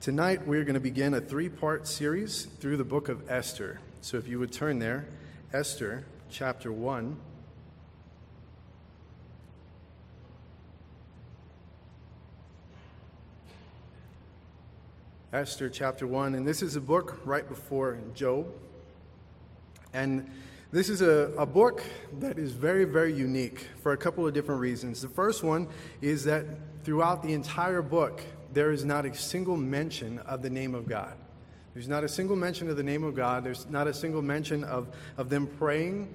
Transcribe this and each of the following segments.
Tonight, we're going to begin a three part series through the book of Esther. So, if you would turn there, Esther chapter 1. Esther chapter 1, and this is a book right before Job. And this is a, a book that is very, very unique for a couple of different reasons. The first one is that throughout the entire book, there is not a single mention of the name of God. There's not a single mention of the name of God. There's not a single mention of, of them praying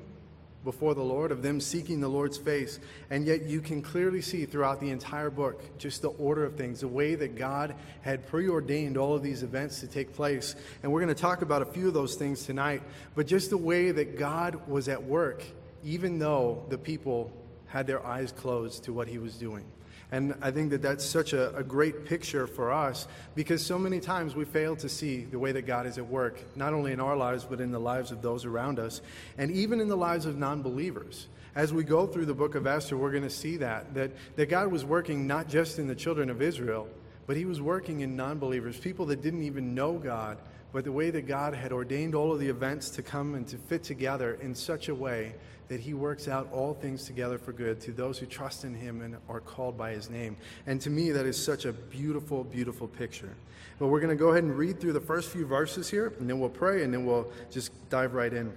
before the Lord, of them seeking the Lord's face. And yet you can clearly see throughout the entire book just the order of things, the way that God had preordained all of these events to take place. And we're going to talk about a few of those things tonight, but just the way that God was at work, even though the people had their eyes closed to what he was doing. And I think that that's such a, a, great picture for us because so many times we fail to see the way that God is at work, not only in our lives, but in the lives of those around us, and even in the lives of non believers. As we go through the book of Esther, we're going to see that, that, that God was working not just in the children of Israel, but He was working in non believers, people that didn't even know God, but the way that God had ordained all of the events to come and to fit together in such a way that he works out all things together for good to those who trust in him and are called by his name. And to me, that is such a beautiful, beautiful picture. But we're going to go ahead and read through the first few verses here, and then we'll pray, and then we'll just dive right in.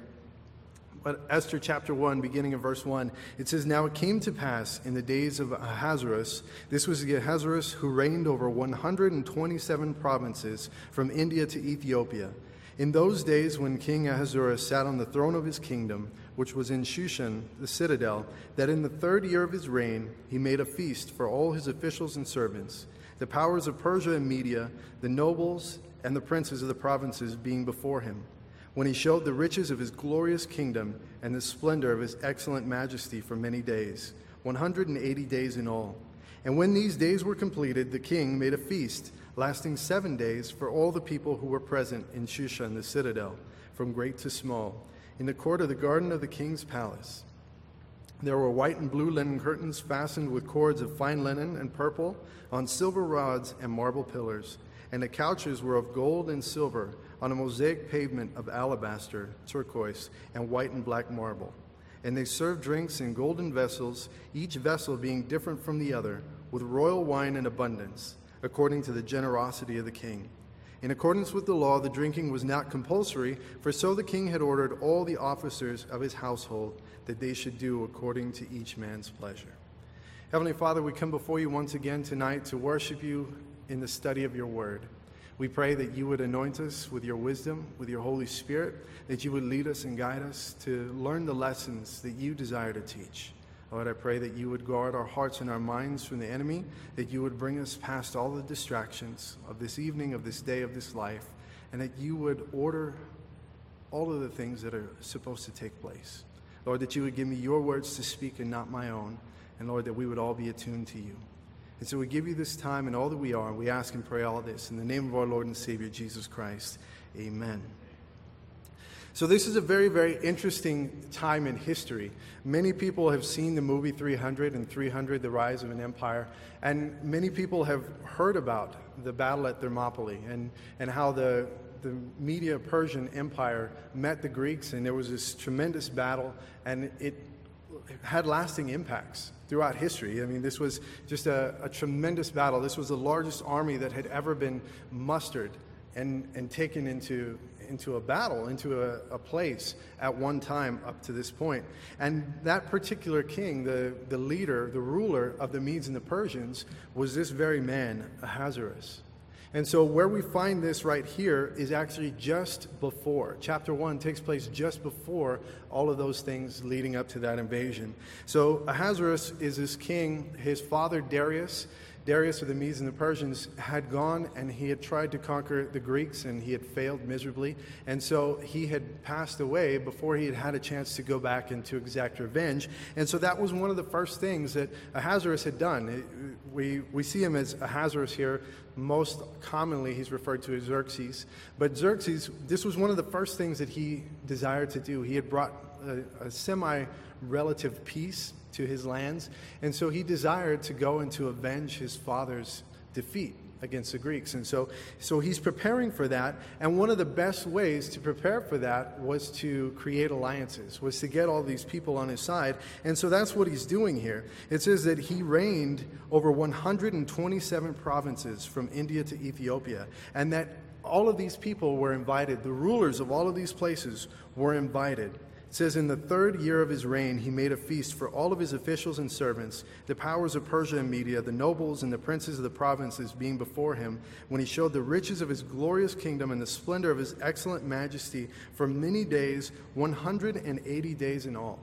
But Esther chapter 1, beginning of verse 1, it says, Now it came to pass in the days of Ahasuerus, this was Ahasuerus who reigned over 127 provinces from India to Ethiopia. In those days, when King Ahasuerus sat on the throne of his kingdom, which was in Shushan, the citadel, that in the third year of his reign he made a feast for all his officials and servants, the powers of Persia and Media, the nobles and the princes of the provinces being before him, when he showed the riches of his glorious kingdom and the splendor of his excellent majesty for many days, 180 days in all. And when these days were completed, the king made a feast, lasting seven days, for all the people who were present in Shushan, the citadel, from great to small in the court of the garden of the king's palace. There were white and blue linen curtains fastened with cords of fine linen and purple on silver rods and marble pillars, and the couches were of gold and silver on a mosaic pavement of alabaster, turquoise, and white and black marble. And they served drinks in golden vessels, each vessel being different from the other, with royal wine in abundance, according to the generosity of the king. In accordance with the law, the drinking was not compulsory, for so the king had ordered all the officers of his household that they should do according to each man's pleasure. Heavenly Father, we come before you once again tonight to worship you in the study of your word. We pray that you would anoint us with your wisdom, with your Holy Spirit, that you would lead us and guide us to learn the lessons that you desire to teach. Lord, I pray that you would guard our hearts and our minds from the enemy, that you would bring us past all the distractions of this evening, of this day, of this life, and that you would order all of the things that are supposed to take place. Lord, that you would give me your words to speak and not my own, and Lord, that we would all be attuned to you. And so we give you this time and all that we are, and we ask and pray all this in the name of our Lord and Savior, Jesus Christ. Amen. So, this is a very, very interesting time in history. Many people have seen the movie 300 and 300 The Rise of an Empire, and many people have heard about the battle at Thermopylae and, and how the, the Media Persian Empire met the Greeks, and there was this tremendous battle, and it had lasting impacts throughout history. I mean, this was just a, a tremendous battle. This was the largest army that had ever been mustered and, and taken into, into a battle, into a, a, place at one time up to this point. And that particular king, the, the leader, the ruler of the Medes and the Persians, was this very man, Ahasuerus. And so, where we find this right here is actually just before. Chapter 1 takes place just before all of those things leading up to that invasion. So, Ahasuerus is this king. His father, Darius, Darius of the Medes and the Persians had gone and he had tried to conquer the Greeks and he had failed miserably. And so he had passed away before he had had a chance to go back and to exact revenge. And so that was one of the first things that Ahasuerus had done. We, we see him as Ahasuerus here. Most commonly, he's referred to as Xerxes. But Xerxes, this was one of the first things that he desired to do. He had brought a, a semi relative peace to his lands. And so he desired to go and to avenge his father's defeat against the Greeks. And so, so he's preparing for that. And one of the best ways to prepare for that was to create alliances, was to get all these people on his side. And so that's what he's doing here. It says that he reigned over 127 provinces from India to Ethiopia, and that all of these people were invited. The rulers of all of these places were invited. It says, In the third year of his reign, he made a feast for all of his officials and servants, the powers of Persia and Media, the nobles and the princes of the provinces being before him, when he showed the riches of his glorious kingdom and the splendor of his excellent majesty for many days, 180 days in all.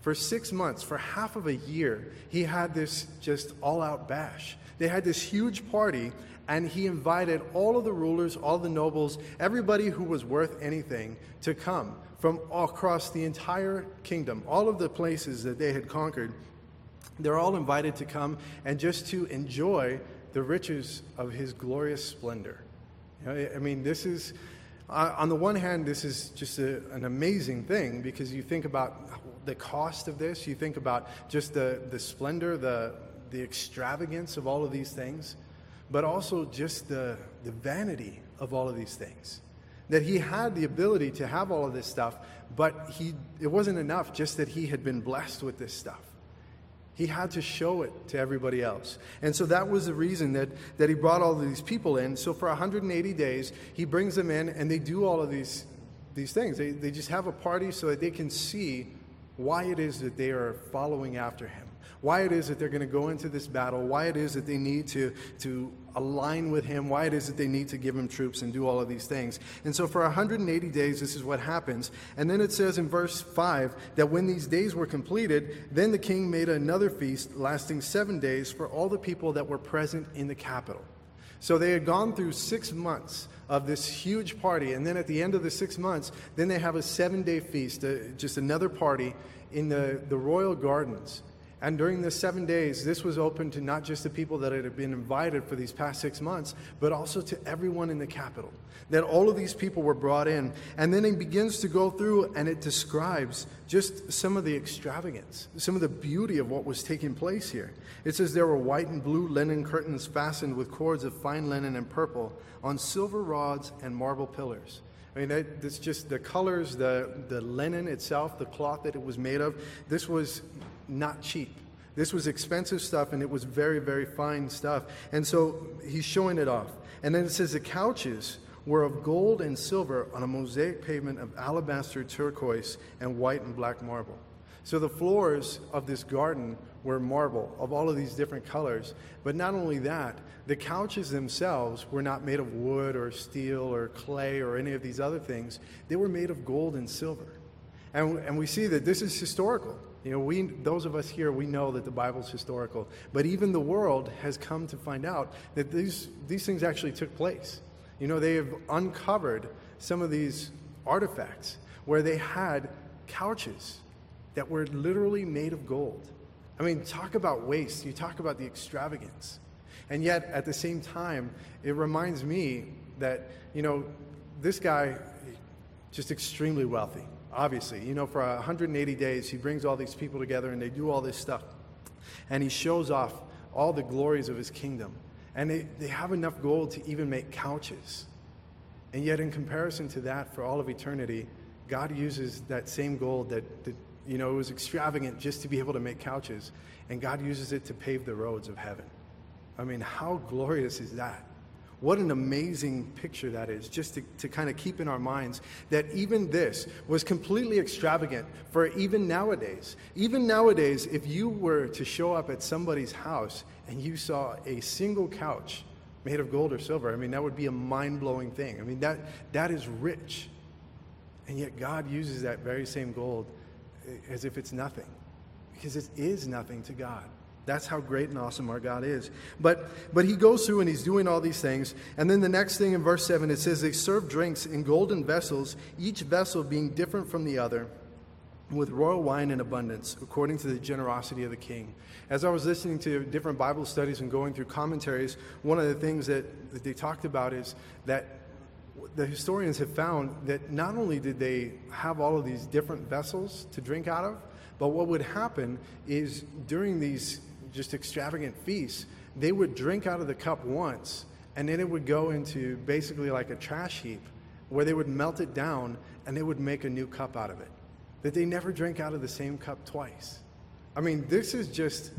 For six months, for half of a year, he had this just all out bash. They had this huge party, and he invited all of the rulers, all the nobles, everybody who was worth anything to come from across the entire kingdom, all of the places that they had conquered. They're all invited to come and just to enjoy the riches of his glorious splendor. You know, I mean, this is, uh, on the one hand, this is just a, an amazing thing because you think about the cost of this, you think about just the, the splendor, the, the extravagance of all of these things, but also just the, the vanity of all of these things that he had the ability to have all of this stuff, but he, it wasn't enough just that he had been blessed with this stuff. He had to show it to everybody else. And so that was the reason that, that he brought all of these people in. So for 180 days, he brings them in and they do all of these, these things. They, they just have a party so that they can see why it is that they are following after him why it is that they're going to go into this battle, why it is that they need to, to align with him, why it is that they need to give him troops and do all of these things. And so for 180 days, this is what happens. And then it says in verse 5 that when these days were completed, then the king made another feast lasting seven days for all the people that were present in the capital. So they had gone through six months of this huge party. And then at the end of the six months, then they have a seven day feast, uh, just another party in the, the royal gardens. And during the seven days, this was open to not just the people that had been invited for these past six months, but also to everyone in the capital. That all of these people were brought in. And then it begins to go through and it describes just some of the extravagance, some of the beauty of what was taking place here. It says there were white and blue linen curtains fastened with cords of fine linen and purple on silver rods and marble pillars. I mean, it's just the colors, the, the linen itself, the cloth that it was made of. This was not cheap. This was expensive stuff and it was very, very fine stuff. And so he's showing it off. And then it says the couches were of gold and silver on a mosaic pavement of alabaster, turquoise, and white and black marble. So the floors of this garden were marble of all of these different colors. But not only that, the couches themselves were not made of wood or steel or clay or any of these other things. They were made of gold and silver. And, and we see that this is historical. You know, we, those of us here, we know that the Bible's historical. But even the world has come to find out that these, these things actually took place. You know, they have uncovered some of these artifacts where they had couches that were literally made of gold. I mean, talk about waste. You talk about the extravagance. And yet, at the same time, it reminds me that, you know, this guy, just extremely wealthy obviously. You know, for 180 days, he brings all these people together and they do all this stuff. And he shows off all the glories of his kingdom. And they, they have enough gold to even make couches. And yet, in comparison to that, for all of eternity, God uses that same gold that, that you know, it was extravagant just to be able to make couches. And God uses it to pave the roads of heaven. I mean, how glorious is that? What an amazing picture that is, just to, to kind of keep in our minds that even this was completely extravagant for even nowadays. Even nowadays, if you were to show up at somebody's house and you saw a single couch made of gold or silver, I mean, that would be a mind blowing thing. I mean, that, that is rich. And yet, God uses that very same gold eh, as if it's nothing, because it is nothing to God. That's how great and awesome our God is. But, but he goes through and he's doing all these things. And then the next thing in verse 7, it says, They serve drinks in golden vessels, each vessel being different from the other, with royal wine in abundance, according to the generosity of the king. As I was listening to different Bible studies and going through commentaries, one of the things that, that they talked about is that the historians have found that not only did they have all of these different vessels to drink out of, but what would happen is during these just extravagant feasts, they would drink out of the cup once and then it would go into basically like a trash heap where they would melt it down and they would make a new cup out of it. That they never drank out of the same cup twice. I mean, this is just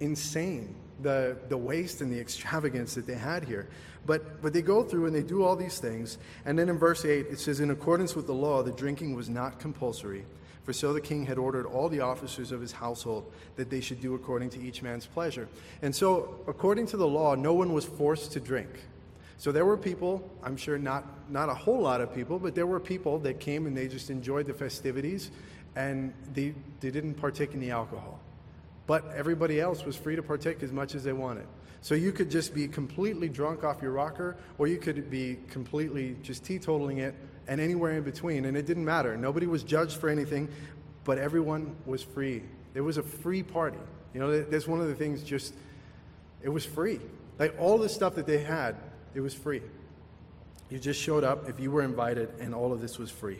insane the, the waste and the extravagance that they had here. But, but they go through and they do all these things. And then in verse 8, it says, In accordance with the law, the drinking was not compulsory. For so the king had ordered all the officers of his household that they should do according to each man's pleasure. And so, according to the law, no one was forced to drink. So there were people, I'm sure not, not a whole lot of people, but there were people that came and they just enjoyed the festivities and they, they didn't partake in the alcohol. But everybody else was free to partake as much as they wanted. So you could just be completely drunk off your rocker, or you could be completely just teetotaling it and anywhere in between. And it didn't matter. Nobody was judged for anything, but everyone was free. It was a free party. You know, that's one of the things just, it was free. Like all the stuff that they had, it was free. You just showed up if you were invited, and all of this was free.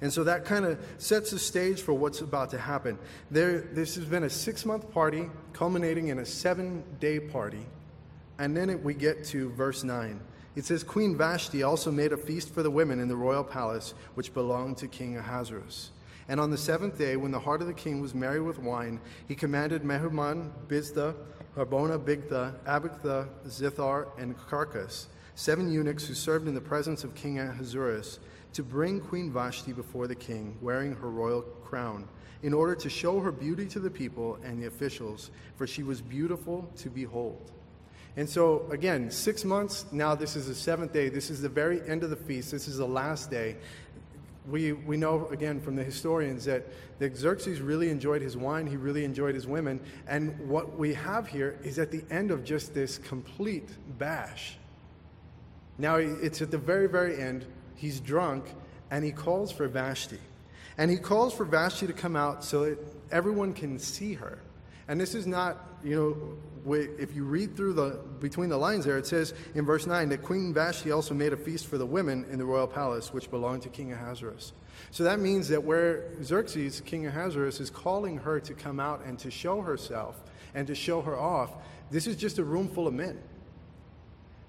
And so that kind of sets the stage for what's about to happen. There, this has been a six month party culminating in a seven day party. And then it, we get to verse 9. It says, Queen Vashti also made a feast for the women in the royal palace, which belonged to King Ahasuerus. And on the seventh day, when the heart of the king was merry with wine, he commanded Mehuman, Biztha, Harbona, Bigtha, Abagtha, Zethar, and Carcas, seven eunuchs who served in the presence of King Ahasuerus, to bring Queen Vashti before the king, wearing her royal crown, in order to show her beauty to the people and the officials, for she was beautiful to behold. And so, again, six months, now this is the seventh day. This is the very end of the feast. This is the last day. We, we know, again, from the historians that, that Xerxes really enjoyed his wine, he really enjoyed his women. And what we have here is at the end of just this complete bash. Now, it's at the very, very end. He's drunk, and he calls for Vashti. And he calls for Vashti to come out so that everyone can see her. And this is not, you know, if you read through the between the lines there, it says in verse 9 that Queen Vashti also made a feast for the women in the royal palace, which belonged to King Ahasuerus. So that means that where Xerxes, King Ahasuerus, is calling her to come out and to show herself and to show her off, this is just a room full of men.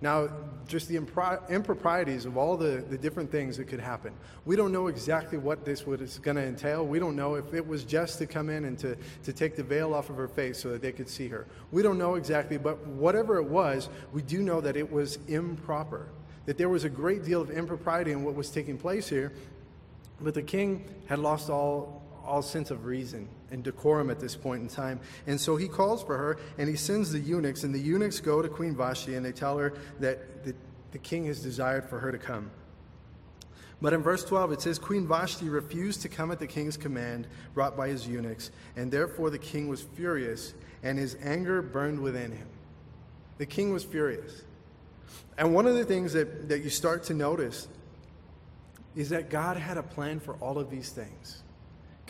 Now, just the improprieties of all the, the different things that could happen. We don't know exactly what this was going to entail. We don't know if it was just to come in and to, to take the veil off of her face so that they could see her. We don't know exactly, but whatever it was, we do know that it was improper. That there was a great deal of impropriety in what was taking place here. But the king had lost all, all sense of reason and decorum at this point in time. And so he calls for her and he sends the eunuchs, and the eunuchs go to Queen Vashti and they tell her that the, the king has desired for her to come. But in verse 12, it says, Queen Vashti refused to come at the king's command brought by his eunuchs, and therefore the king was furious, and his anger burned within him. The king was furious. And one of the things that, that you start to notice is that God had a plan for all of these things.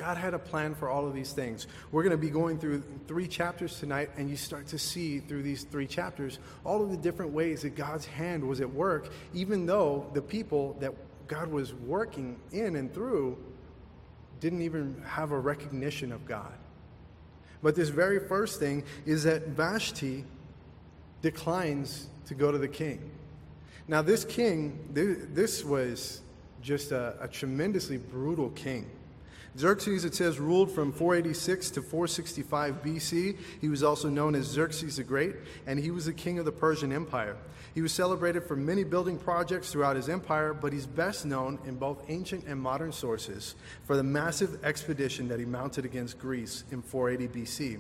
God had a plan for all of these things. We're going to be going through three chapters tonight, and you start to see through these three chapters all of the different ways that God's hand was at work, even though the people that God was working in and through didn't even have a recognition of God. But this very first thing is that Vashti declines to go to the king. Now, this king, this was just a, a tremendously brutal king. Xerxes, it says, ruled from 486 to 465 BC. He was also known as Xerxes the Great, and he was the king of the Persian Empire. He was celebrated for many building projects throughout his empire, but he's best known in both ancient and modern sources for the massive expedition that he mounted against Greece in 480 BC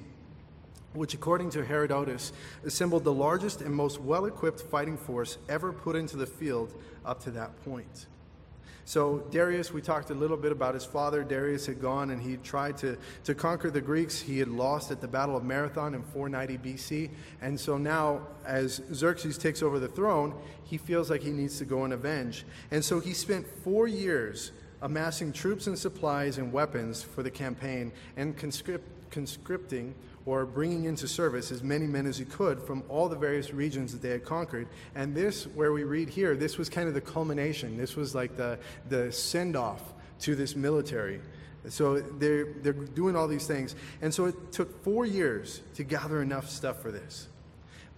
which, according to Herodotus, assembled the largest and most well equipped fighting force ever put into the field up to that point. So, Darius, we talked a little bit about his father. Darius had gone and he tried to, to conquer the Greeks. He had lost at the Battle of Marathon in 490 BC. And so now, as Xerxes takes over the throne, he feels like he needs to go and avenge. And so he spent four years amassing troops and supplies and weapons for the campaign and conscript, conscripting or bringing into service as many men as he could from all the various regions that they had conquered. And this, where we read here, this was kind of the culmination. This was like the, the send off to this military. So they're, they're doing all these things. And so it took four years to gather enough stuff for this.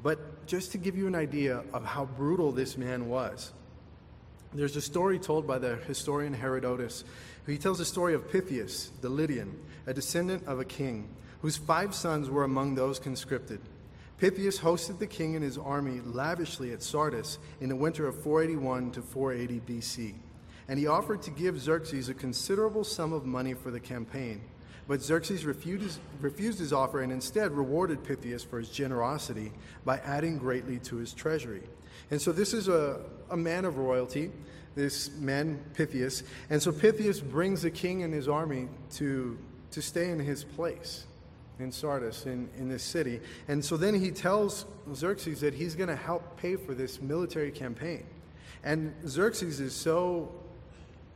But just to give you an idea of how brutal this man was, there's a story told by the historian Herodotus. He tells the story of Pythias, the Lydian, a descendant of a king, whose five sons were among those conscripted. Pythias hosted the king and his army lavishly at Sardis in the winter of 481 to 480 BC, and he offered to give Xerxes a considerable sum of money for the campaign. But Xerxes refused, refused his offer and instead rewarded Pythias for his generosity by adding greatly to his treasury. And so this is a, a man of royalty, this man Pythias. And so Pythias brings the king and his army to, to stay in his place in Sardis, in, in this city. And so then he tells Xerxes that he's going to help pay for this military campaign. And Xerxes is so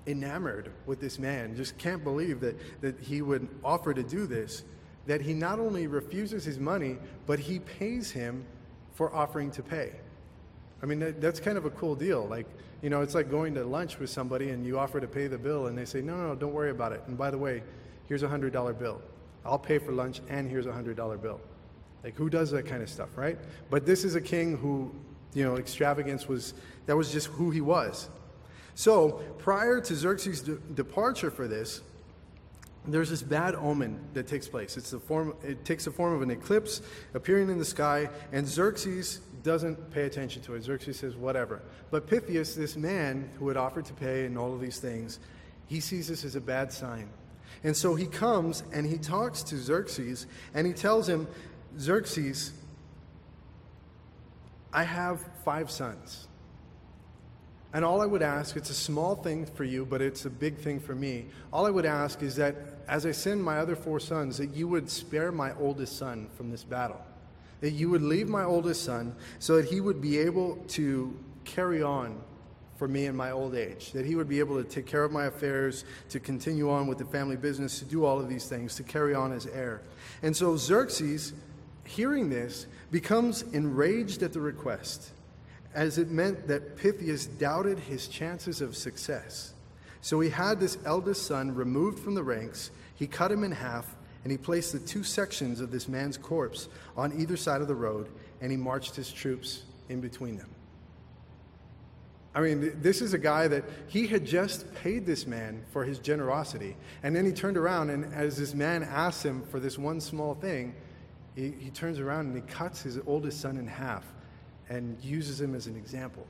enamored with this man, just can't believe that, that he would offer to do this, that he not only refuses his money, but he pays him for offering to pay. I mean, that, that's kind of a cool deal. Like, you know, it's like going to lunch with somebody and you offer to pay the bill and they say, no, no, don't worry about it. And by the way, here's a $100 bill. I'll pay for lunch and here's a $100 bill. Like, who does that kind of stuff, right? But this is a king who, you know, extravagance was, that was just who he was. So prior to Xerxes' de- departure for this, there's this bad omen that takes place. It's the form, it takes the form of an eclipse appearing in the sky, and Xerxes doesn't pay attention to it. Xerxes says, whatever. But Pythias, this man who had offered to pay and all of these things, he sees this as a bad sign. And so he comes and he talks to Xerxes, and he tells him, Xerxes, I have five sons. And all I would ask, it's a small thing for you, but it's a big thing for me. All I would ask is that as I send my other four sons, that you would spare my oldest son from this battle. That you would leave my oldest son so that he would be able to carry on for me in my old age. That he would be able to take care of my affairs, to continue on with the family business, to do all of these things, to carry on as heir. And so Xerxes, hearing this, becomes enraged at the request as it meant that Pythias doubted his chances of success. So he had this eldest son removed from the ranks, he cut him in half, and he placed the two sections of this man's corpse on either side of the road, and he marched his troops in between them. I mean, this is a guy that he had just paid this man for his generosity. And then he turned around, and as this man asked him for this one small thing, he, he turns around and he cuts his oldest son in half and uses him as an example.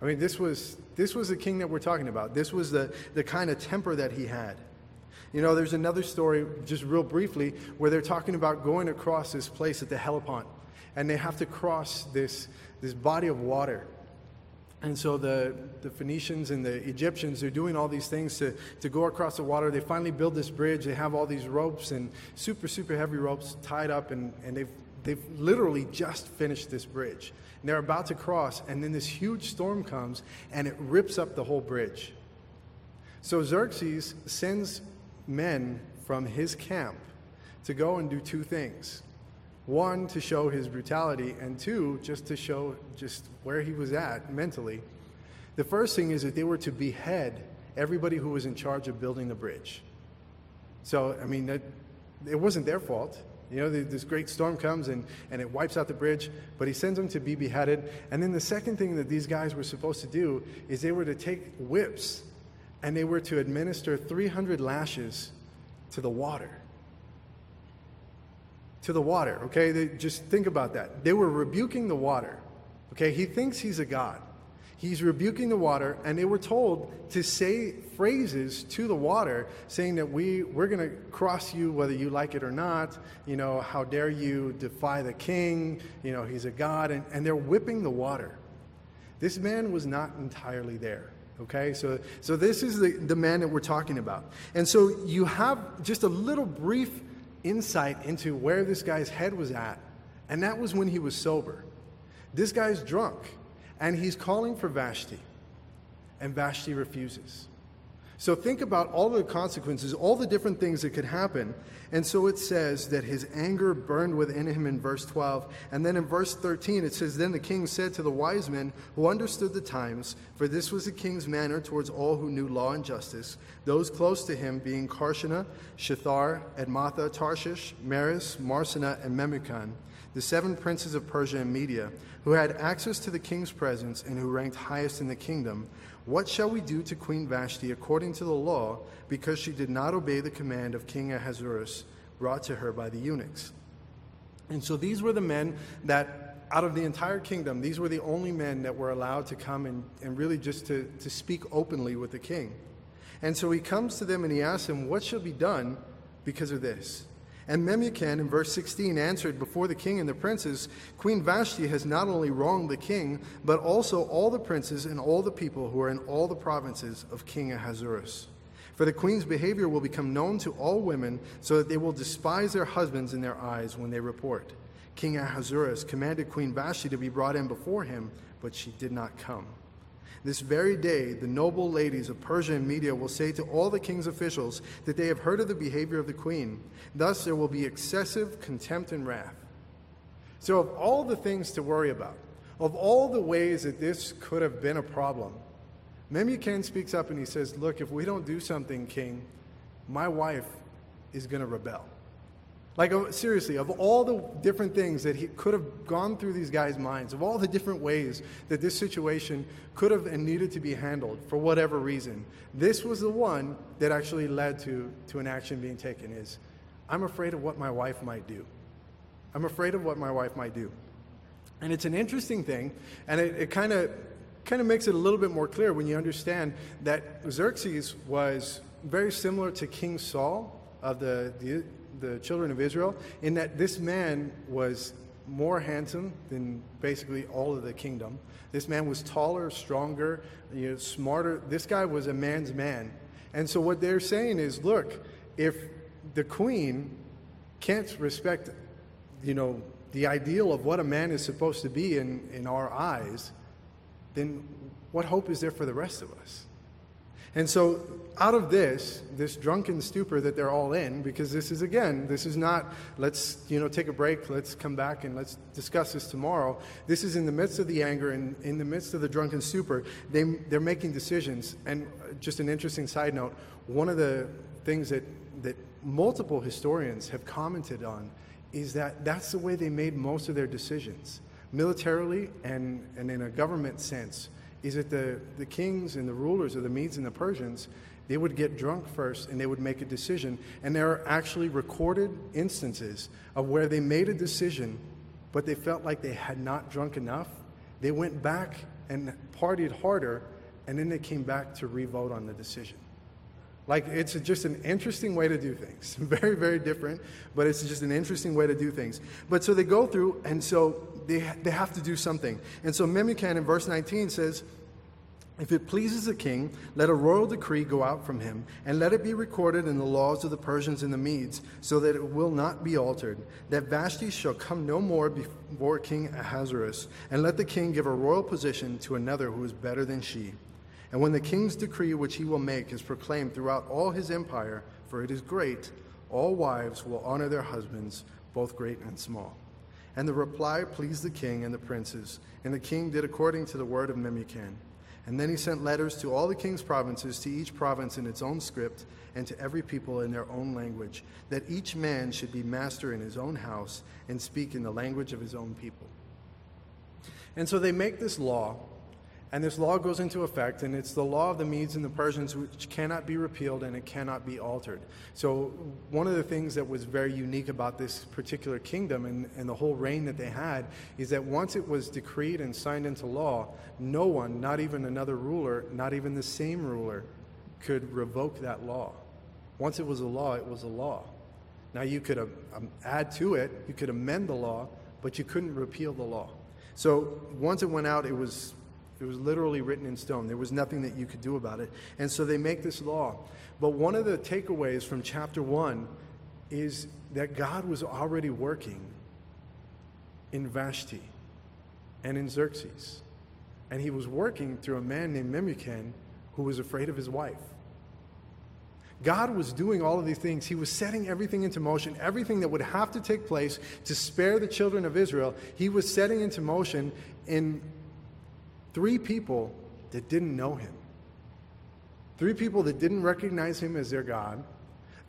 I mean, this was, this was the king that we're talking about. This was the, the kind of temper that he had. You know, there's another story, just real briefly, where they're talking about going across this place at the Hellespont, and they have to cross this, this body of water. And so the, the Phoenicians and the Egyptians, they're doing all these things to, to go across the water. They finally build this bridge. They have all these ropes and super, super heavy ropes tied up, and, and they've They've literally just finished this bridge. And they're about to cross, and then this huge storm comes and it rips up the whole bridge. So Xerxes sends men from his camp to go and do two things. One, to show his brutality, and two, just to show just where he was at mentally. The first thing is that they were to behead everybody who was in charge of building the bridge. So, I mean, that, it wasn't their fault. You know, this great storm comes and, and it wipes out the bridge, but he sends them to be beheaded. And then the second thing that these guys were supposed to do is they were to take whips and they were to administer 300 lashes to the water. To the water, okay? They, just think about that. They were rebuking the water, okay? He thinks he's a god. He's rebuking the water, and they were told to say phrases to the water saying that we, we're going to cross you whether you like it or not. You know, how dare you defy the king? You know, he's a god. And, and they're whipping the water. This man was not entirely there. Okay, so, so this is the, the man that we're talking about. And so you have just a little brief insight into where this guy's head was at, and that was when he was sober. This guy's drunk and he's calling for Vashti, and Vashti refuses. So think about all the consequences, all the different things that could happen. And so it says that his anger burned within him in verse 12. And then in verse 13, it says, Then the king said to the wise men who understood the times, for this was the king's manner towards all who knew law and justice, those close to him being Carshena, Shethar, Admatha, Tarshish, Meres, Marsena, and Memucan the seven princes of Persia and Media, who had access to the king's presence and who ranked highest in the kingdom, What shall we do to Queen Vashti according to the law, because she did not obey the command of King Ahasuerus brought to her by the eunuchs? And so these were the men that, out of the entire kingdom, these were the only men that were allowed to come and, and really just to, to speak openly with the king. And so he comes to them and he asks them, What shall be done because of this? And Memucan, in verse 16, answered before the king and the princes Queen Vashti has not only wronged the king, but also all the princes and all the people who are in all the provinces of King Ahasuerus. For the queen's behavior will become known to all women, so that they will despise their husbands in their eyes when they report. King Ahasuerus commanded Queen Vashti to be brought in before him, but she did not come. This very day, the noble ladies of Persia and Media will say to all the king's officials that they have heard of the behavior of the queen. Thus, there will be excessive contempt and wrath. So, of all the things to worry about, of all the ways that this could have been a problem, Memucan speaks up and he says, Look, if we don't do something, king, my wife is going to rebel. Like, seriously, of all the different things that he could have gone through these guys' minds, of all the different ways that this situation could have and needed to be handled for whatever reason, this was the one that actually led to, to an action being taken is, I'm afraid of what my wife might do. I'm afraid of what my wife might do. And it's an interesting thing, and it kind of kind of makes it a little bit more clear when you understand that Xerxes was very similar to King Saul of the, the the children of Israel in that this man was more handsome than basically all of the kingdom. This man was taller, stronger, you know, smarter. This guy was a man's man. And so what they're saying is, look, if the queen can't respect, you know, the ideal of what a man is supposed to be in, in our eyes, then what hope is there for the rest of us? And so, out of this, this drunken stupor that they're all in, because this is again, this is not, let's, you know, take a break, let's come back and let's discuss this tomorrow. This is in the midst of the anger and in the midst of the drunken stupor, they, they're making decisions. And uh, just an interesting side note one of the things that, that multiple historians have commented on is that that's the way they made most of their decisions, militarily and, and in a government sense is that the, the kings and the rulers of the Medes and the Persians, they would get drunk first and they would make a decision. And there are actually recorded instances of where they made a decision, but they felt like they had not drunk enough. They went back and partied harder, and then they came back to revote on the decision. Like, it's just an interesting way to do things. Very, very different, but it's just an interesting way to do things. But so they go through, and so they, they have to do something. And so Memucan in verse 19 says, if it pleases the king, let a royal decree go out from him, and let it be recorded in the laws of the Persians and the Medes, so that it will not be altered, that Vashti shall come no more before King Ahasuerus, and let the king give a royal position to another who is better than she. And when the king's decree which he will make is proclaimed throughout all his empire, for it is great, all wives will honor their husbands, both great and small. And the reply pleased the king and the princes, and the king did according to the word of Memucan. And then he sent letters to all the king's provinces, to each province in its own script, and to every people in their own language, that each man should be master in his own house and speak in the language of his own people. And so they make this law and this law goes into effect, and it's the law of the Medes and the Persians which cannot be repealed and it cannot be altered. So, one of the things that was very unique about this particular kingdom and, and the whole reign that they had is that once it was decreed and signed into law, no one, not even another ruler, not even the same ruler, could revoke that law. Once it was a law, it was a law. Now, you could um, add to it, you could amend the law, but you couldn't repeal the law. So, once it went out, it was it was literally written in stone. There was nothing that you could do about it. And so they make this law. But one of the takeaways from chapter 1 is that God was already working in Vashti and in Xerxes. And he was working through a man named Memucan who was afraid of his wife. God was doing all of these things. He was setting everything into motion, everything that would have to take place to spare the children of Israel. He was setting into motion in Three people that didn't know him. Three people that didn't recognize him as their God.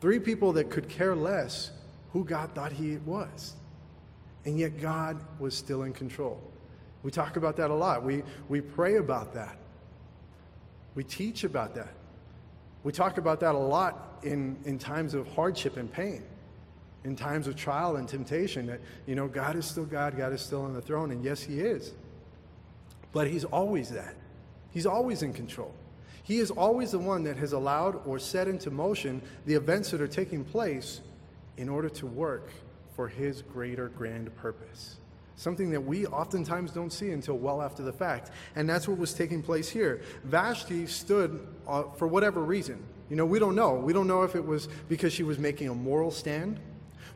Three people that could care less who God thought he was. And yet God was still in control. We talk about that a lot. We, we pray about that. We teach about that. We talk about that a lot in, in times of hardship and pain, in times of trial and temptation, that, you know, God is still God, God is still on the throne, and yes, He is. But He's always that. He's always in control. He is always the one that has allowed or set into motion the events that are taking place in order to work for His greater grand purpose something that we oftentimes don't see until well after the fact. And that's what was taking place here. Vashti stood uh, for whatever reason. You know, we don't know. We don't know if it was because she was making a moral stand.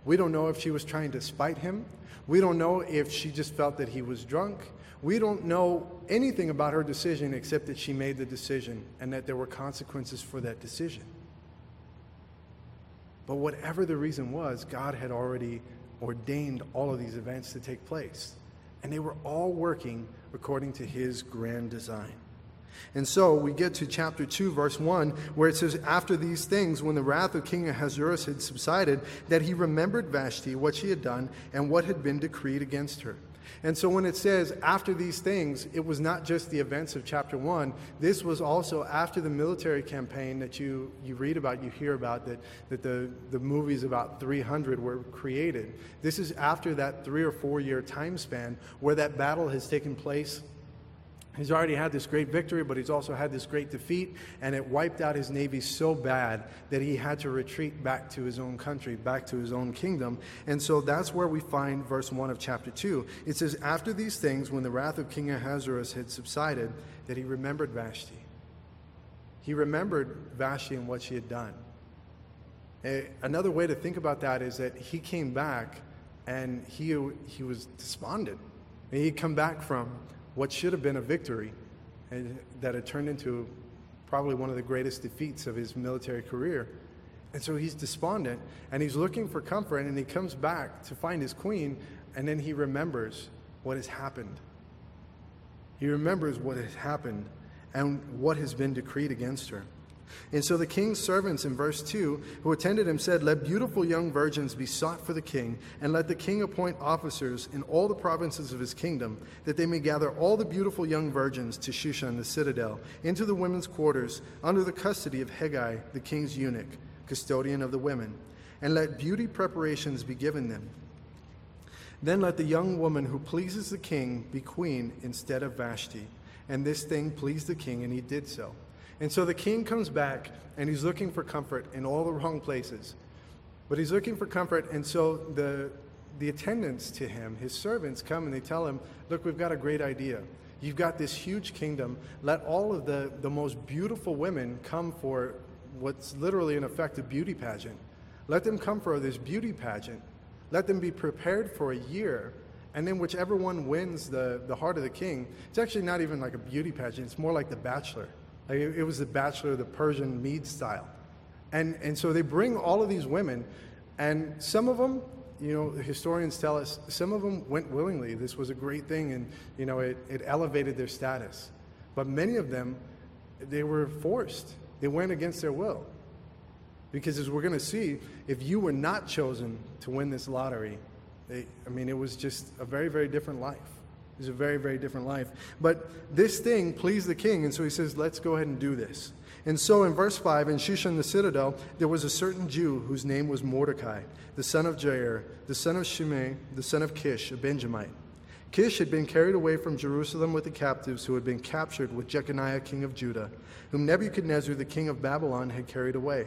We don't know if she was trying to spite him. We don't know if she just felt that he was drunk. We don't know anything about her decision except that she made the decision and that there were consequences for that decision. But whatever the reason was, God had already ordained all of these events to take place. And they were all working according to his grand design. And so we get to chapter 2, verse 1, where it says, After these things, when the wrath of King Ahasuerus had subsided, that he remembered Vashti, what she had done, and what had been decreed against her. And so when it says after these things, it was not just the events of chapter one. This was also after the military campaign that you, you read about, you hear about, that, that the, the movies about 300 were created. This is after that three or four year time span where that battle has taken place He's already had this great victory, but he's also had this great defeat, and it wiped out his navy so bad that he had to retreat back to his own country, back to his own kingdom. And so that's where we find verse 1 of chapter 2. It says, After these things, when the wrath of King Ahasuerus had subsided, that he remembered Vashti. He remembered Vashti and what she had done. Eh, another way to think about that is that he came back and he, he was despondent. He'd come back from what should have been a victory and that had turned into probably one of the greatest defeats of his military career. And so he's despondent and he's looking for comfort and he comes back to find his queen and then he remembers what has happened. He remembers what has happened and what has been decreed against her. And so the king's servants in verse 2 who attended him said, Let beautiful young virgins be sought for the king, and let the king appoint officers in all the provinces of his kingdom, that they may gather all the beautiful young virgins to Shushan the citadel, into the women's quarters, under the custody of Hegai, the king's eunuch, custodian of the women. And let beauty preparations be given them. Then let the young woman who pleases the king be queen instead of Vashti. And this thing pleased the king, and he did so. And so the king comes back and he's looking for comfort in all the wrong places. But he's looking for comfort, and so the, the attendants to him, his servants, come and they tell him, Look, we've got a great idea. You've got this huge kingdom. Let all of the, the most beautiful women come for what's literally, in effect, a beauty pageant. Let them come for this beauty pageant. Let them be prepared for a year. And then whichever one wins the, the heart of the king, it's actually not even like a beauty pageant, it's more like the bachelor. Like it, was the bachelor, of the Persian Mede style. And, and so they bring all of these women, and some of them, you know, historians tell us, some of them went willingly. This was a great thing, and, you know, it, it elevated their status. But many of them, they were forced. They went against their will. Because as we're going to see, if you were not chosen to win this lottery, they, I mean, it was just a very, very different life. It's a very, very different life. But this thing pleased the king, and so he says, let's go ahead and do this. And so in verse 5, in Shushan the citadel, there was a certain Jew whose name was Mordecai, the son of Jair, the son of Shimei, the son of Kish, a Benjamite. Kish had been carried away from Jerusalem with the captives who had been captured with Jeconiah, king of Judah, whom Nebuchadnezzar, the king of Babylon, had carried away.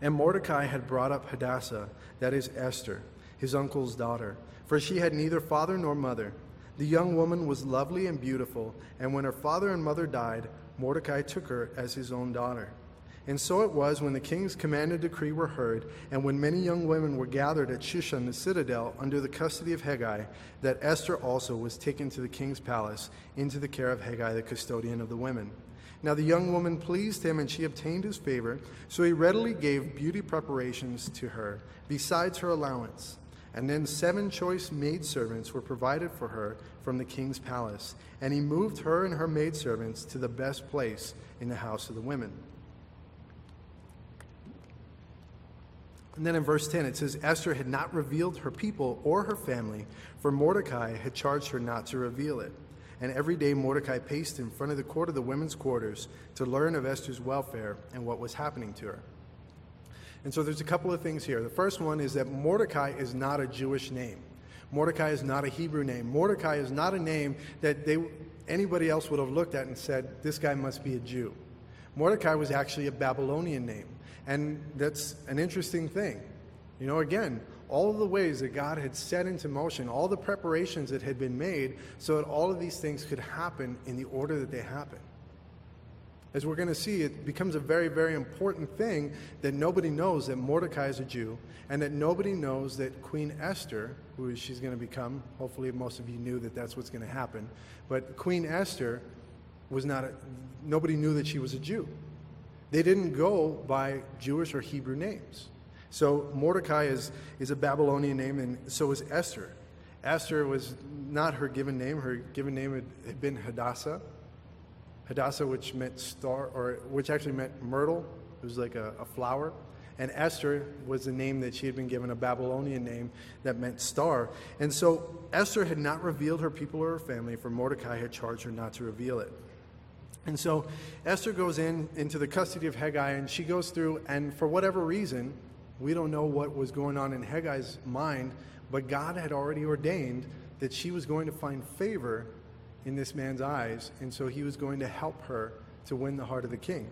And Mordecai had brought up Hadassah, that is Esther, his uncle's daughter, for she had neither father nor mother the young woman was lovely and beautiful, and when her father and mother died, Mordecai took her as his own daughter. And so it was when the king's commanded decree were heard, and when many young women were gathered at Shushan the citadel under the custody of Hegai, that Esther also was taken to the king's palace into the care of Hegai, the custodian of the women. Now the young woman pleased him, and she obtained his favor, so he readily gave beauty preparations to her, besides her allowance. And then seven choice maidservants were provided for her from the king's palace, and he moved her and her maidservants to the best place in the house of the women. And then in verse 10, it says, Esther had not revealed her people or her family, for Mordecai had charged her not to reveal it. And every day Mordecai paced in front of the court of the women's quarters to learn of Esther's welfare and what was happening to her. And so there's a couple of things here. The first one is that Mordecai is not a Jewish name. Mordecai is not a Hebrew name. Mordecai is not a name that they, anybody else would have looked at and said, this guy must be a Jew. Mordecai was actually a Babylonian name. And that's an interesting thing. You know, again, all of the ways that God had set into motion, all the preparations that had been made so that all of these things could happen in the order that they happened. As we're going to see, it becomes a very, very important thing that nobody knows that Mordecai is a Jew and that nobody knows that Queen Esther, who she's going to become, hopefully most of you knew that that's what's going to happen, but Queen Esther was not, a, nobody knew that she was a Jew. They didn't go by Jewish or Hebrew names. So Mordecai is, is a Babylonian name, and so is Esther. Esther was not her given name. Her given name had, had been Hadassah. Hadassah, which meant star, or which actually meant myrtle. It was like a, a flower. And Esther was the name that she had been given, a Babylonian name that meant star. And so Esther had not revealed her people or her family, for Mordecai had charged her not to reveal it. And so Esther goes in into the custody of Hegai, and she goes through, and for whatever reason, we don't know what was going on in Hegai's mind, but God had already ordained that she was going to find favor in this man's eyes, and so he was going to help her to win the heart of the king.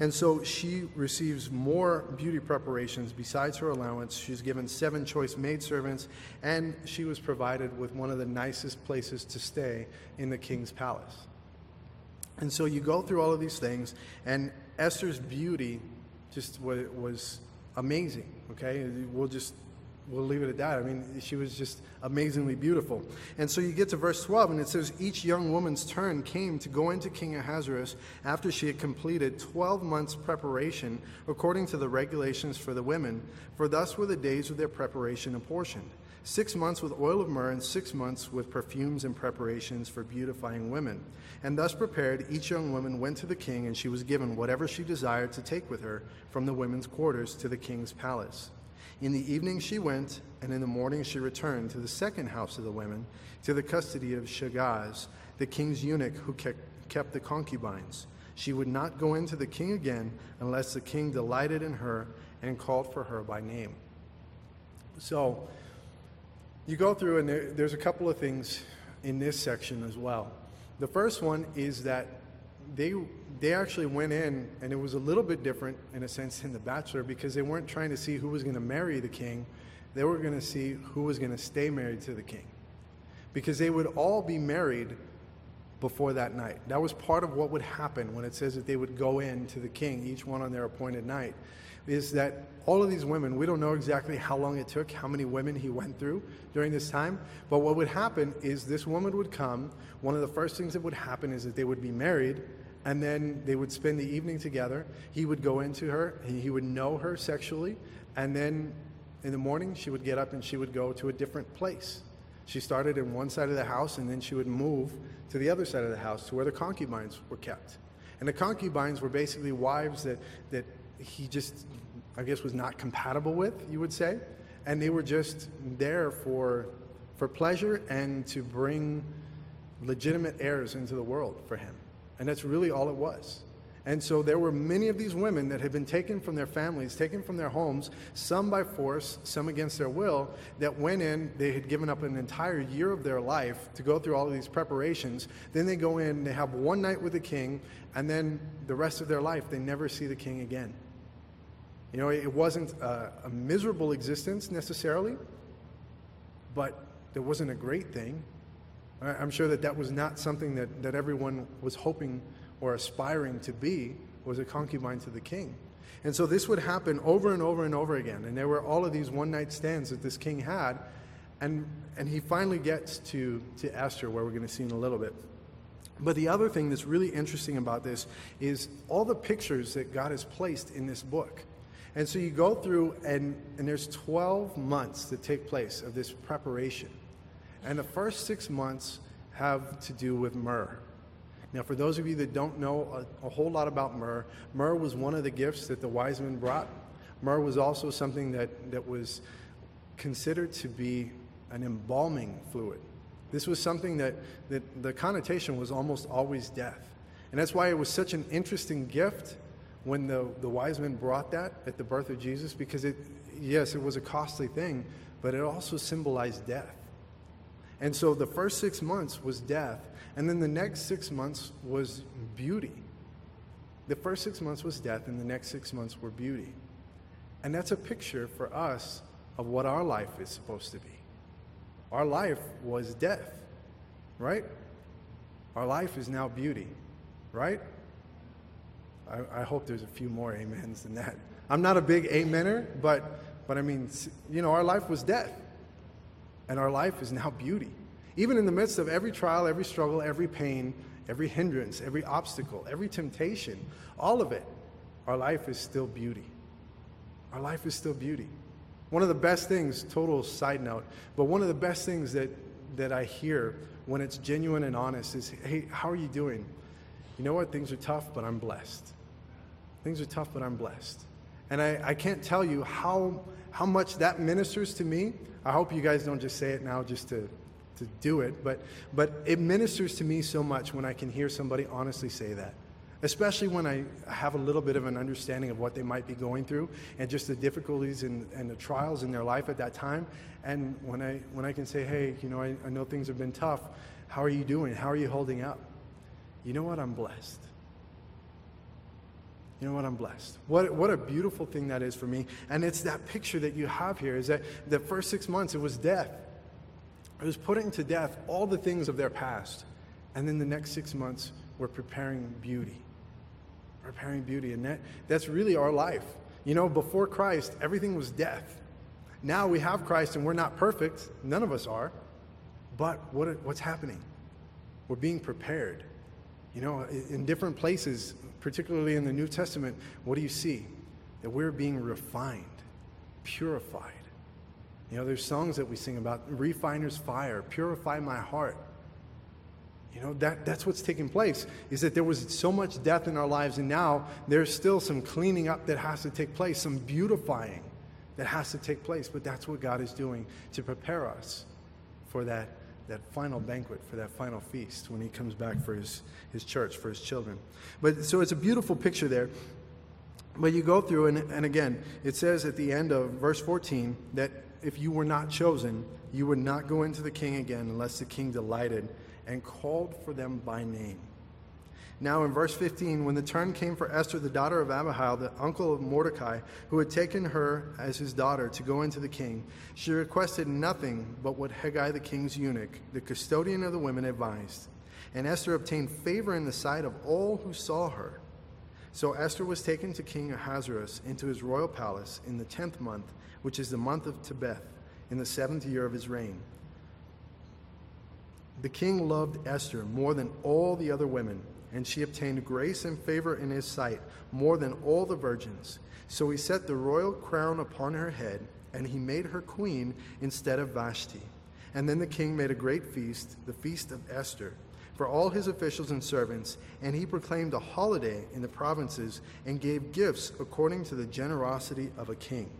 And so she receives more beauty preparations besides her allowance. She's given seven choice maidservants, and she was provided with one of the nicest places to stay in the king's palace. And so you go through all of these things, and Esther's beauty just was amazing. Okay, we'll just we'll leave it at that. I mean, she was just amazingly beautiful. And so you get to verse 12, and it says, Each young woman's turn came to go into King Ahasuerus after she had completed 12 months' preparation according to the regulations for the women, for thus were the days of their preparation apportioned six months with oil of myrrh, and six months with perfumes and preparations for beautifying women. And thus prepared, each young woman went to the king, and she was given whatever she desired to take with her from the women's quarters to the king's palace. In the evening she went, and in the morning she returned to the second house of the women, to the custody of Shaashgaz, the king's eunuch who kept the concubines. She would not go in to the king again unless the king delighted in her and called for her by name. So, you go through, and there, there's a couple of things in this section as well. The first one is that they they actually went in, and it was a little bit different in a sense in The Bachelor because they weren't trying to see who was going to marry the king; they were going to see who was going to stay married to the king, because they would all be married before that night. That was part of what would happen when it says that they would go in to the king, each one on their appointed night is that all of these women, we don't know exactly how long it took, how many women he went through during this time, but what would happen is this woman would come. One of the first things that would happen is that they would be married, and then they would spend the evening together. He would go into her, he would know her sexually, and then in the morning she would get up and she would go to a different place. She started in one side of the house, and then she would move to the other side of the house to where the concubines were kept. And the concubines were basically wives that, that he just, I guess, was not compatible with, you would say. And they were just there for, for pleasure and to bring legitimate heirs into the world for him. And that's really all it was. And so there were many of these women that had been taken from their families, taken from their homes, some by force, some against their will, that went in, they had given up an entire year of their life to go through all of these preparations. Then they go in, they have one night with the king, and then the rest of their life, they never see the king again. You know, it wasn't a, a miserable existence necessarily, but it wasn't a great thing. I'm sure that that was not something that, that everyone was hoping or aspiring to be, was a concubine to the king. And so this would happen over and over and over again. And there were all of these one night stands that this king had. And, and he finally gets to, to Esther, where we're going to see in a little bit. But the other thing that's really interesting about this is all the pictures that God has placed in this book. And so you go through, and, and there's 12 months that take place of this preparation. And the first six months have to do with myrrh. Now, for those of you that don't know a, a, whole lot about myrrh, myrrh was one of the gifts that the wise men brought. Myrrh was also something that, that was considered to be an embalming fluid. This was something that, that the connotation was almost always death. And that's why it was such an interesting gift when the, the wise men brought that at the birth of Jesus, because it, yes, it was a costly thing, but it also symbolized death. And so the first six months was death, and then the next six months was beauty. The first six months was death, and the next six months were beauty. And that's a picture for us of what our life is supposed to be. Our life was death, right? Our life is now beauty, right? I, I, hope there's a few more amens than that. I'm not a big amener, but, but I mean, you know, our life was death, and our life is now beauty. Even in the midst of every trial, every struggle, every pain, every hindrance, every obstacle, every temptation, all of it, our life is still beauty. Our life is still beauty. One of the best things, total side note, but one of the best things that, that I hear when it's genuine and honest is, hey, how are you doing? You know what? Things are tough, but I'm blessed. Things are tough, but I'm blessed. And I, I can't tell you how, how much that ministers to me. I hope you guys don't just say it now just to, to do it, but, but it ministers to me so much when I can hear somebody honestly say that especially when I have a little bit of an understanding of what they might be going through and just the difficulties and, and the trials in their life at that time. And when I, when I can say, hey, you know, I, I know things have been tough. How are you doing? How are you holding up? You know what? I'm blessed. You know what? I'm blessed. What, what a beautiful thing that is for me. And it's that picture that you have here is that the first six months, it was death. It was putting to death all the things of their past. And then the next six months, we're preparing beauty preparing beauty. And that, that's really our life. You know, before Christ, everything was death. Now we have Christ and we're not perfect. None of us are. But what, what's happening? We're being prepared. You know, in different places, particularly in the New Testament, what do you see? That we're being refined, purified. You know, there's songs that we sing about refiner's fire, purify my heart. You know, that, that's what's taking place, is that there was so much death in our lives, and now there's still some cleaning up that has to take place, some beautifying that has to take place. But that's what God is doing to prepare us for that, that final banquet, for that final feast when He comes back for His, his church, for His children. But so it's a beautiful picture there. But you go through, and, and again, it says at the end of verse 14 that if you were not chosen, you would not go into the king again unless the king delighted and called for them by name. Now, in verse 15, when the turn came for Esther, the daughter of Abihail, the uncle of Mordecai, who had taken her as his daughter to go into the king, she requested nothing but what Hegai the king's eunuch, the custodian of the women, advised. And Esther obtained favor in the sight of all who saw her. So Esther was taken to King Ahasuerus into his royal palace in the tenth month, which is the month of Tebeth, in the seventh year of his reign. The king loved Esther more than all the other women, and she obtained grace and favor in his sight more than all the virgins. So he set the royal crown upon her head, and he made her queen instead of Vashti. And then the king made a great feast, the feast of Esther, for all his officials and servants, and he proclaimed a holiday in the provinces and gave gifts according to the generosity of a king.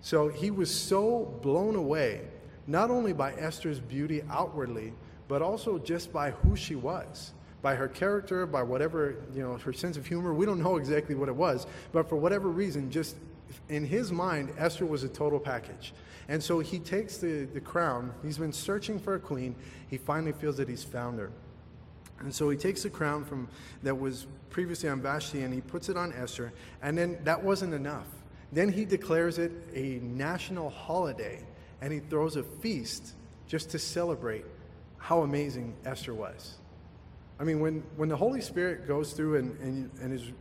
So he was so blown away not only by Esther's beauty outwardly, but also just by who she was, by her character, by whatever, you know, her sense of humor. We don't know exactly what it was, but for whatever reason, just in his mind, Esther was a total package. And so he takes the, the crown. He's been searching for a queen. He finally feels that he's found her. And so he takes the crown from that was previously on Vashti and he puts it on Esther. And then that wasn't enough. Then he declares it a national holiday and he throws a feast just to celebrate how amazing Esther was. I mean, when, when the Holy Spirit goes through and, and, and is,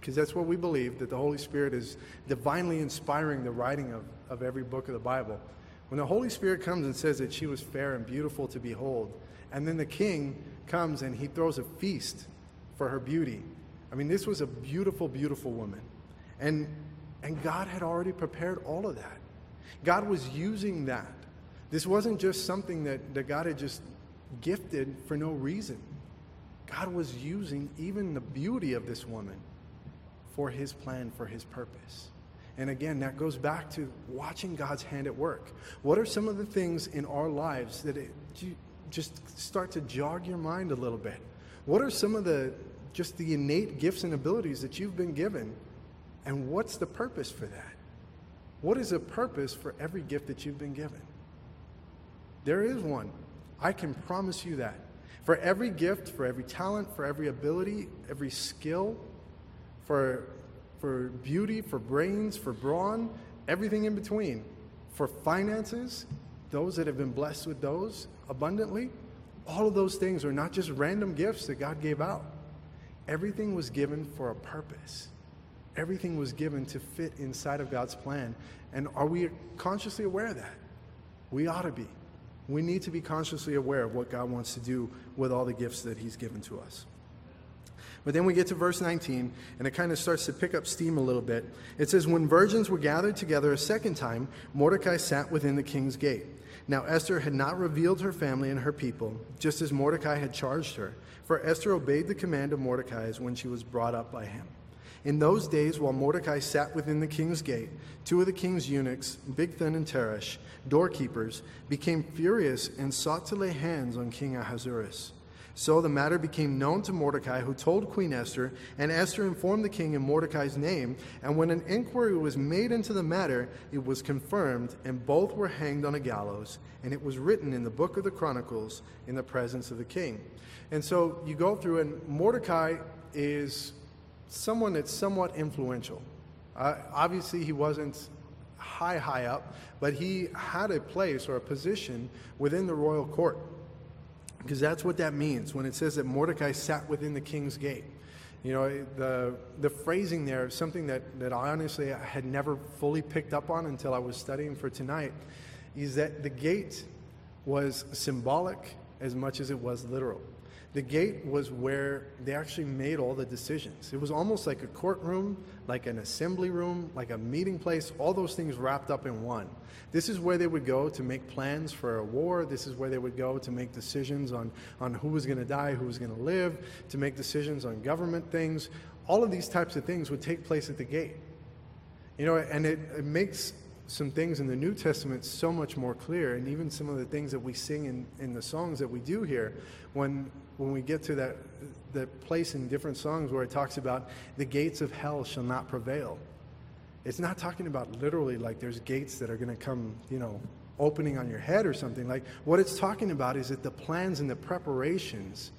because that's what we believe, that the Holy Spirit is divinely inspiring the writing of, of every book of the Bible. When the Holy Spirit comes and says that she was fair and beautiful to behold, and then the king comes and he throws a feast for her beauty. I mean, this was a beautiful, beautiful woman. And, and God had already prepared all of that. God was using that. This wasn't just something that, that God had just gifted for no reason. God was using even the beauty of this woman for his plan, for his purpose. And again, that goes back to watching God's hand at work. What are some of the things in our lives that it, you just start to jog your mind a little bit? What are some of the just the innate gifts and abilities that you've been given? And what's the purpose for that? What is the purpose for every gift that you've been given? There is one. I can promise you that. For every gift, for every talent, for every ability, every skill, for, for beauty, for brains, for brawn, everything in between, for finances, those that have been blessed with those abundantly, all of those things are not just random gifts that God gave out. Everything was given for a purpose. Everything was given to fit inside of God's plan. And are we consciously aware of that? We ought to be. We need to be consciously aware of what God wants to do with all the gifts that He's given to us. But then we get to verse 19, and it kind of starts to pick up steam a little bit. It says, When virgins were gathered together a second time, Mordecai sat within the king's gate. Now Esther had not revealed her family and her people, just as Mordecai had charged her, for Esther obeyed the command of Mordecai when she was brought up by him. In those days, while Mordecai sat within the king's gate, two of the king's eunuchs, Bigthan and Teresh, doorkeepers, became furious and sought to lay hands on King Ahasuerus. So the matter became known to Mordecai, who told Queen Esther, and Esther informed the king in Mordecai's name. And when an inquiry was made into the matter, it was confirmed, and both were hanged on a gallows. And it was written in the book of the Chronicles in the presence of the king. And so you go through, and Mordecai is someone that's somewhat influential. Uh, obviously, he wasn't high, high up, but he had a place or a position within the royal court. Because that's what that means when it says that Mordecai sat within the king's gate. You know, the, the phrasing there is something that, that I honestly had never fully picked up on until I was studying for tonight, is that the gate was symbolic as much as it was literal. The gate was where they actually made all the decisions. It was almost like a courtroom, like an assembly room, like a meeting place, all those things wrapped up in one. This is where they would go to make plans for a war. This is where they would go to make decisions on, on who was going to die, who was going to live, to make decisions on government things. All of these types of things would take place at the gate. You know, and it, it makes some things in the New Testament so much more clear, and even some of the things that we sing in, in the songs that we do here, when when we get to that, that place in different songs where it talks about the gates of hell shall not prevail. It's not talking about literally like there's gates that are going to come, you know, opening on your head or something. Like what it's talking about is that the plans and the preparations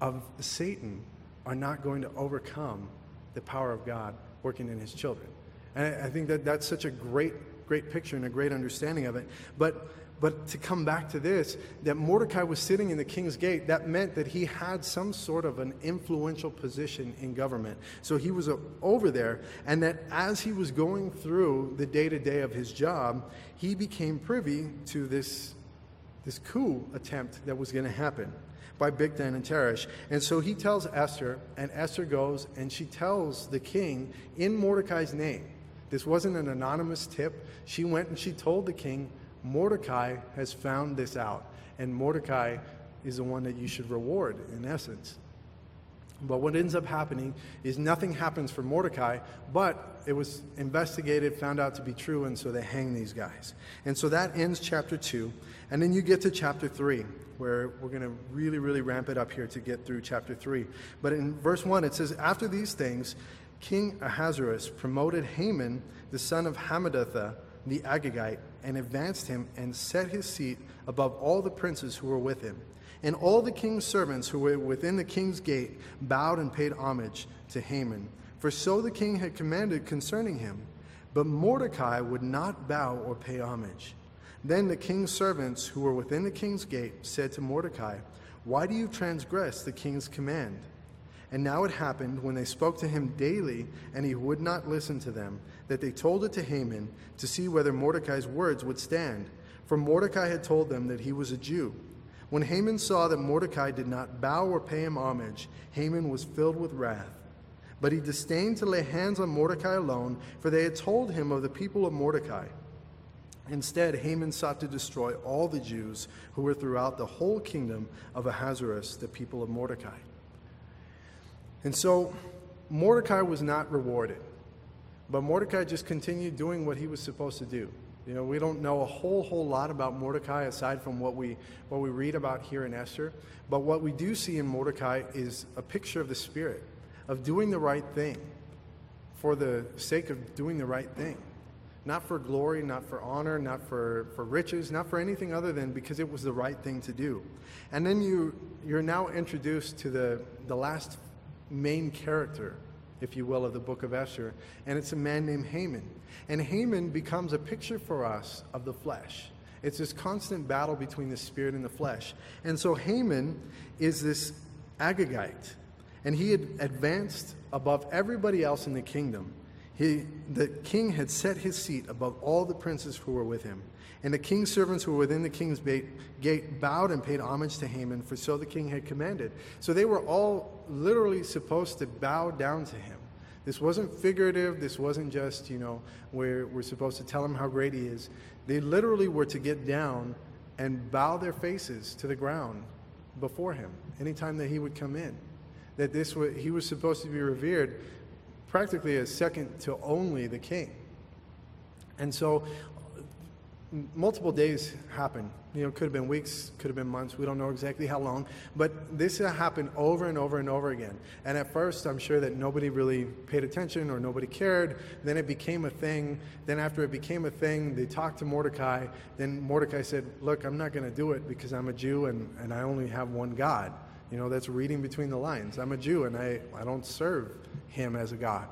of Satan are not going to overcome the power of God working in his children. And I think that that's such a great, great picture and a great understanding of it. But but to come back to this, that Mordecai was sitting in the king's gate, that meant that he had some sort of an influential position in government. So he was uh, over there, and that as he was going through the day to day of his job, he became privy to this, this coup attempt that was going to happen by Bigthan and Teresh. And so he tells Esther, and Esther goes and she tells the king in Mordecai's name. This wasn't an anonymous tip. She went and she told the king Mordecai has found this out, and Mordecai is the one that you should reward, in essence. But what ends up happening is nothing happens for Mordecai, but it was investigated, found out to be true, and so they hang these guys. And so that ends chapter 2. And then you get to chapter 3, where we're going to really, really ramp it up here to get through chapter 3. But in verse 1, it says, After these things, King Ahasuerus promoted Haman, the son of Hammedatha, the Agagite, and advanced him and set his seat above all the princes who were with him. And all the king's servants who were within the king's gate bowed and paid homage to Haman, for so the king had commanded concerning him. But Mordecai would not bow or pay homage. Then the king's servants who were within the king's gate said to Mordecai, Why do you transgress the king's command? And now it happened, when they spoke to him daily, and he would not listen to them, that they told it to Haman to see whether Mordecai's words would stand. For Mordecai had told them that he was a Jew. When Haman saw that Mordecai did not bow or pay him homage, Haman was filled with wrath. But he disdained to lay hands on Mordecai alone, for they had told him of the people of Mordecai. Instead, Haman sought to destroy all the Jews who were throughout the whole kingdom of Ahasuerus, the people of Mordecai. And so Mordecai was not rewarded. But Mordecai just continued doing what he was supposed to do. You know, we don't know a whole whole lot about Mordecai aside from what we what we read about here in Esther. But what we do see in Mordecai is a picture of the spirit of doing the right thing for the sake of doing the right thing. Not for glory, not for honor, not for, for riches, not for anything other than because it was the right thing to do. And then you, you're now introduced to the, the last main character, if you will, of the book of Esther, and it's a man named Haman. And Haman becomes a picture for us of the flesh. It's this constant battle between the spirit and the flesh. And so Haman is this Agagite, and he had advanced above everybody else in the kingdom. He, the king had set his seat above all the princes who were with him. And the king's servants who were within the king's gate bowed and paid homage to Haman, for so the king had commanded. So they were all literally supposed to bow down to him. This wasn't figurative. This wasn't just, you know, where we're supposed to tell him how great he is. They literally were to get down and bow their faces to the ground before him anytime that he would come in. That this was, he was supposed to be revered practically as second to only the king. And so multiple days happened. You know, could have been weeks, could have been months. We don't know exactly how long. But this happened over and over and over again. And at first, I'm sure that nobody really paid attention or nobody cared. Then it became a thing. Then, after it became a thing, they talked to Mordecai. Then Mordecai said, Look, I'm not going to do it because I'm a Jew and, and I only have one God. You know, that's reading between the lines. I'm a Jew and I, I don't serve him as a God.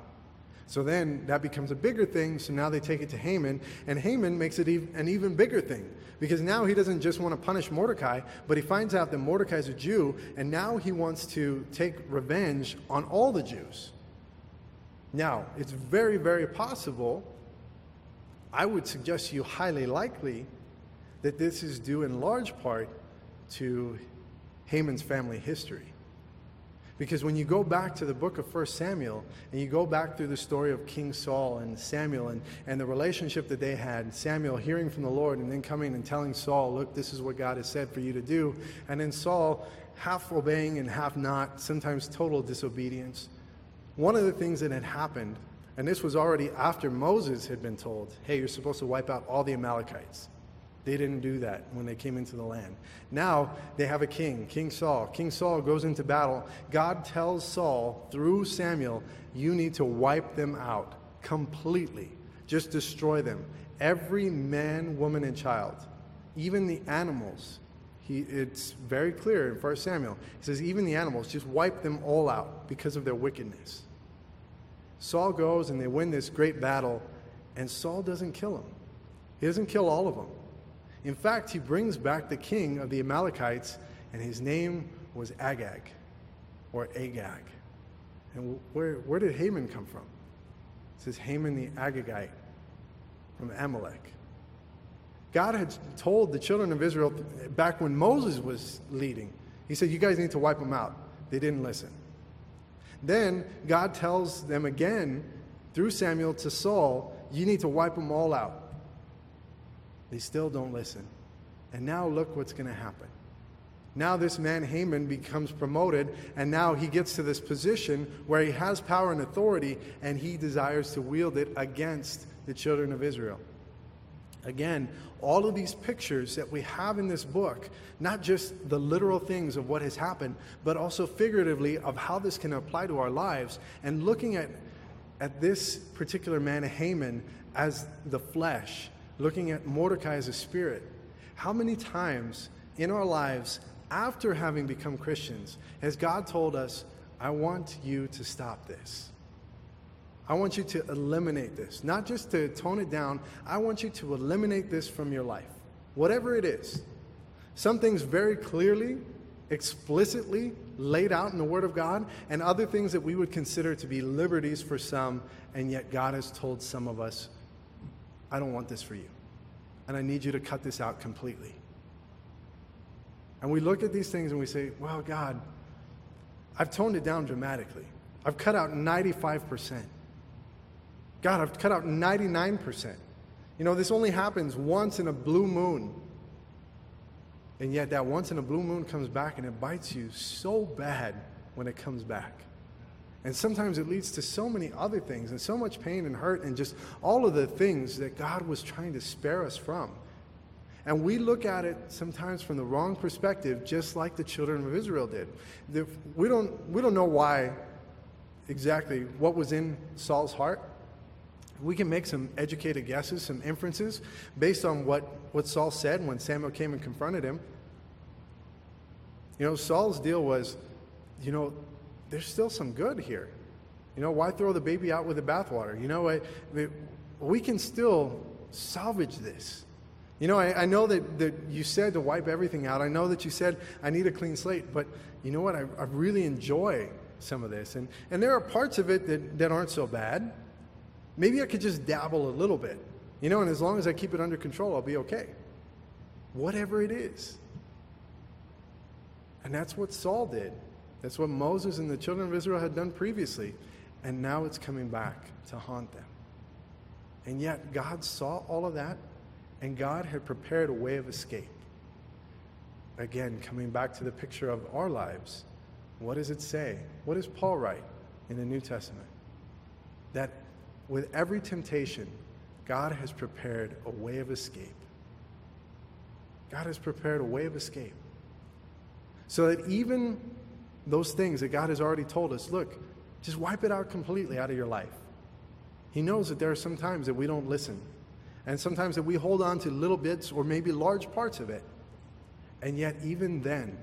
So then that becomes a bigger thing. So now they take it to Haman, and Haman makes it an even bigger thing because now he doesn't just want to punish Mordecai, but he finds out that Mordecai is a Jew, and now he wants to take revenge on all the Jews. Now, it's very, very possible, I would suggest to you highly likely, that this is due in large part to Haman's family history. Because when you go back to the book of 1 Samuel and you go back through the story of King Saul and Samuel and, and the relationship that they had, Samuel hearing from the Lord and then coming and telling Saul, Look, this is what God has said for you to do. And then Saul half obeying and half not, sometimes total disobedience. One of the things that had happened, and this was already after Moses had been told, Hey, you're supposed to wipe out all the Amalekites. They didn't do that when they came into the land. Now they have a king, King Saul. King Saul goes into battle. God tells Saul through Samuel, You need to wipe them out completely, just destroy them. Every man, woman, and child, even the animals. He, it's very clear in 1 Samuel. He says, Even the animals, just wipe them all out because of their wickedness. Saul goes and they win this great battle, and Saul doesn't kill him. He doesn't kill all of them. In fact, he brings back the king of the Amalekites, and his name was Agag or Agag. And where, where did Haman come from? It says Haman the Agagite from Amalek. God had told the children of Israel back when Moses was leading, He said, You guys need to wipe them out. They didn't listen. Then God tells them again through Samuel to Saul, You need to wipe them all out. They still don't listen. And now look what's going to happen. Now, this man Haman becomes promoted, and now he gets to this position where he has power and authority, and he desires to wield it against the children of Israel. Again, all of these pictures that we have in this book, not just the literal things of what has happened, but also figuratively of how this can apply to our lives, and looking at, at this particular man, Haman, as the flesh, looking at Mordecai as a spirit, how many times in our lives, after having become Christians, has God told us, I want you to stop this? I want you to eliminate this. Not just to tone it down, I want you to eliminate this from your life, whatever it is. Some things very clearly, explicitly laid out in the Word of God, and other things that we would consider to be liberties for some, and yet God has told some of us, I don't want this for you. And I need you to cut this out completely. And we look at these things and we say, well, God, I've toned it down dramatically. I've cut out 95%. God, I've cut out 99%. You know, this only happens once in a blue moon. And yet, that once in a blue moon comes back and it bites you so bad when it comes back. And sometimes it leads to so many other things and so much pain and hurt and just all of the things that God was trying to spare us from. And we look at it sometimes from the wrong perspective, just like the children of Israel did. We don't, we don't know why exactly what was in Saul's heart. We can make some educated guesses, some inferences based on what, what Saul said when Samuel came and confronted him. You know, Saul's deal was, you know, there's still some good here. You know, why throw the baby out with the bathwater? You know, I, we can still salvage this. You know, I, I, know that, that you said to wipe everything out. I know that you said, I need a clean slate. But you know what? I, I really enjoy some of this. And, and there are parts of it that, that aren't so bad. Maybe I could just dabble a little bit. You know, and as long as I keep it under control, I'll be okay. Whatever it is. And that's what Saul did. That's what Moses and the children of Israel had done previously. And now it's coming back to haunt them. And yet, God saw all of that and God had prepared a way of escape. Again, coming back to the picture of our lives, what does it say? What does Paul write in the New Testament? That with every temptation, God has prepared a way of escape. God has prepared a way of escape. So that even those things that God has already told us, look, just wipe it out completely out of your life. He knows that there are some times that we don't listen and sometimes that we hold on to little bits or maybe large parts of it. And yet, even then,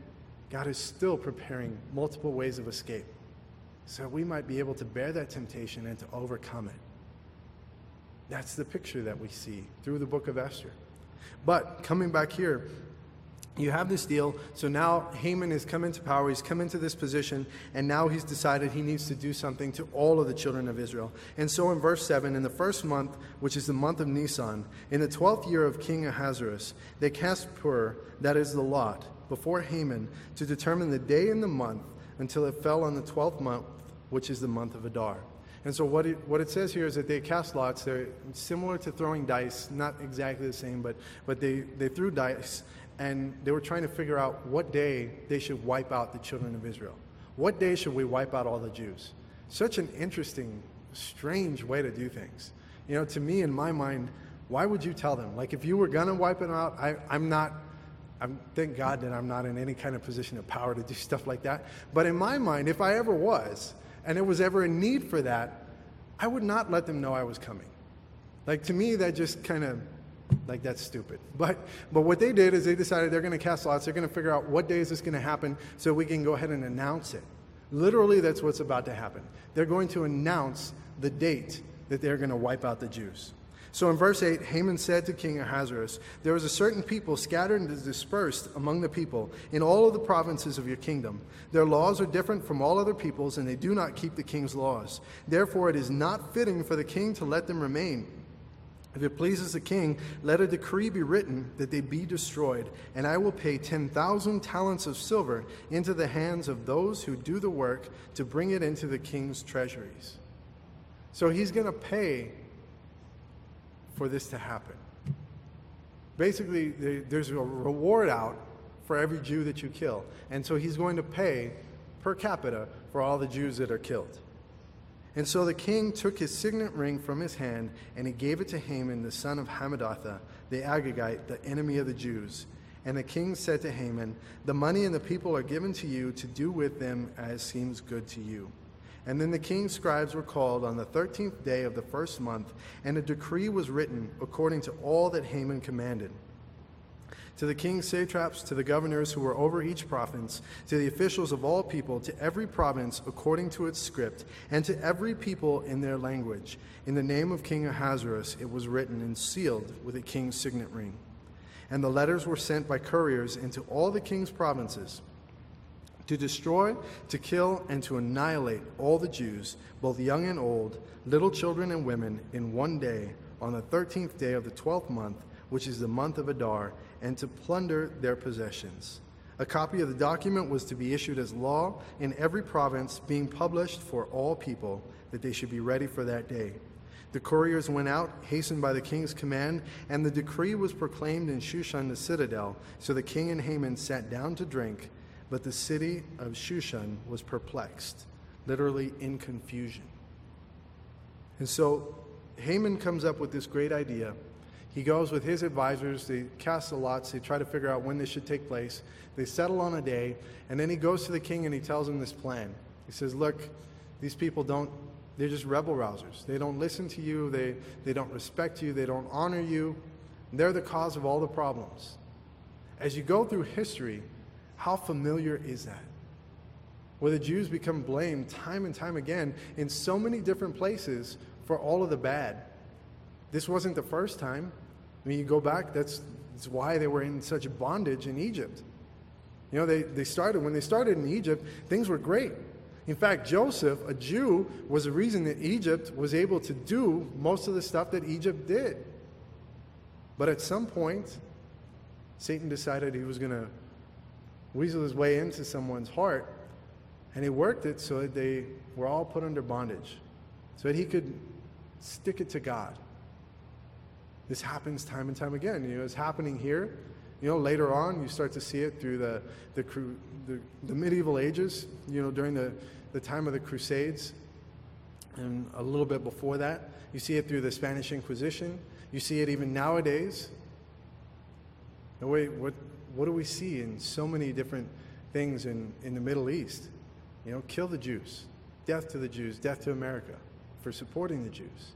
God is still preparing multiple ways of escape so we might be able to bear that temptation and to overcome it. That's the picture that we see through the book of Esther. But coming back here, you have this deal. So now Haman has come into power. He's come into this position, and now he's decided he needs to do something to all of the children of Israel. And so in verse 7, in the first month, which is the month of Nisan, in the twelfth year of King Ahasuerus, they cast pur, that is the lot, before Haman to determine the day and the month until it fell on the twelfth month, which is the month of Adar. And so what it, what it says here is that they cast lots. They're similar to throwing dice, not exactly the same, but, but they, they threw dice and they were trying to figure out what day they should wipe out the children of Israel. What day should we wipe out all the Jews? Such an interesting, strange way to do things. You know, to me, in my mind, why would you tell them? Like, if you were to wipe them out, I, I'm not, I'm, thank God that I'm not in any kind of position of power to do stuff like that. But in my mind, if I ever was, and there was ever a need for that, I would not let them know I was coming. Like, to me, that just kind of like that's stupid. But but what they did is they decided they're going to cast lots. They're going to figure out what day is this going to happen so we can go ahead and announce it. Literally, that's what's about to happen. They're going to announce the date that they're going to wipe out the Jews. So in verse 8, Haman said to King Ahasuerus, There is a certain people scattered and dispersed among the people in all of the provinces of your kingdom. Their laws are different from all other peoples, and they do not keep the king's laws. Therefore, it is not fitting for the king to let them remain. If it pleases the king, let a decree be written that they be destroyed, and I will pay 10,000 talents of silver into the hands of those who do the work to bring it into the king's treasuries. So he's going to pay for this to happen. Basically, there's a reward out for every Jew that you kill. And so he's going to pay per capita for all the Jews that are killed. And so the king took his signet ring from his hand, and he gave it to Haman, the son of Hammedatha, the Agagite, the enemy of the Jews. And the king said to Haman, The money and the people are given to you to do with them as seems good to you. And then the king's scribes were called on the thirteenth day of the first month, and a decree was written according to all that Haman commanded to the king's satraps, to the governors who were over each province, to the officials of all people, to every province according to its script, and to every people in their language. In the name of King Ahasuerus it was written and sealed with a king's signet ring. And the letters were sent by couriers into all the king's provinces to destroy, to kill, and to annihilate all the Jews, both young and old, little children and women, in one day, on the thirteenth day of the twelfth month, which is the month of Adar and to plunder their possessions. A copy of the document was to be issued as law in every province, being published for all people, that they should be ready for that day. The couriers went out, hastened by the king's command, and the decree was proclaimed in Shushan the citadel. So the king and Haman sat down to drink, but the city of Shushan was perplexed. literally in confusion. And so Haman comes up with this great idea. He goes with his advisors, they cast the lots, they try to figure out when this should take place. They settle on a day, and then he goes to the king and he tells him this plan. He says, Look, these people don't, they're just rebel rousers. They don't listen to you, they, they don't respect you, they don't honor you. They're the cause of all the problems. As you go through history, how familiar is that? Where the Jews become blamed time and time again in so many different places for all of the bad. This wasn't the first time. I mean, you go back, that's, that's why they were in such bondage in Egypt. You know, they, they started, when they started in Egypt, things were great. In fact, Joseph, a Jew, was the reason that Egypt was able to do most of the stuff that Egypt did. But at some point, Satan decided he was going to weasel his way into someone's heart, and he worked it so that they were all put under bondage, so that he could stick it to God. This happens time and time again. You know, it's happening here. You know, later on, you start to see it through the, the, the, the medieval ages, you know, during the, the time of the Crusades, and a little bit before that. You see it through the Spanish Inquisition. You see it even nowadays. No, wait, what, what do we see in so many different things in, in the Middle East? You know, kill the Jews, death to the Jews, death to America for supporting the Jews.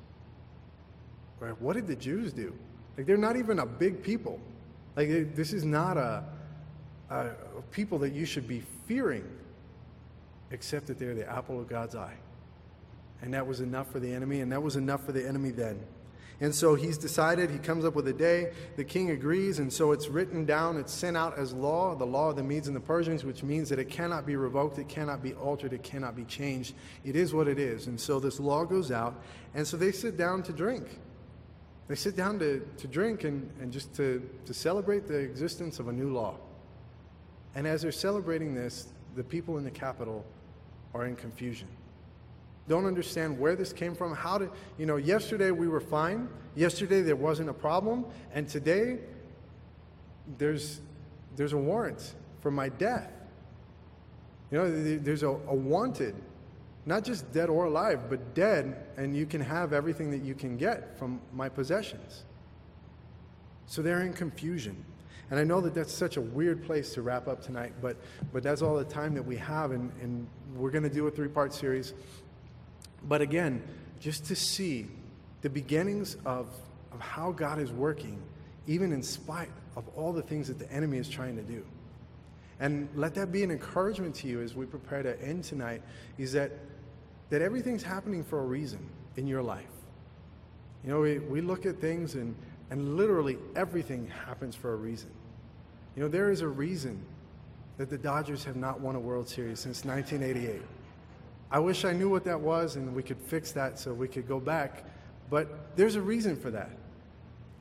Right? What did the Jews do? Like, they're not even a big people. Like, this is not a, a, a people that you should be fearing, except that they're the apple of God's eye. And that was enough for the enemy, and that was enough for the enemy then. And so he's decided, he comes up with a day. The king agrees, and so it's written down, it's sent out as law, the law of the Medes and the Persians, which means that it cannot be revoked, it cannot be altered, it cannot be changed. It is what it is. And so this law goes out, and so they sit down to drink. They sit down to, to drink and, and just to, to celebrate the existence of a new law. And as they're celebrating this, the people in the capital are in confusion don't understand where this came from. How did, you know, yesterday we were fine. Yesterday there wasn't a problem. And today there's, there's a warrant for my death. You know, there's a, a wanted, not just dead or alive, but dead, and you can have everything that you can get from my possessions. So they're in confusion. And I know that that's such a weird place to wrap up tonight, but, but that's all the time that we have, and, and we're going to do a three part series. But again, just to see the beginnings of, of how God is working, even in spite of all the things that the enemy is trying to do. And let that be an encouragement to you as we prepare to end tonight is that, that everything's happening for a reason in your life. You know, we, we look at things and, and literally everything happens for a reason. You know, there is a reason that the Dodgers have not won a World Series since 1988. I wish I knew what that was and we could fix that so we could go back. But there's a reason for that.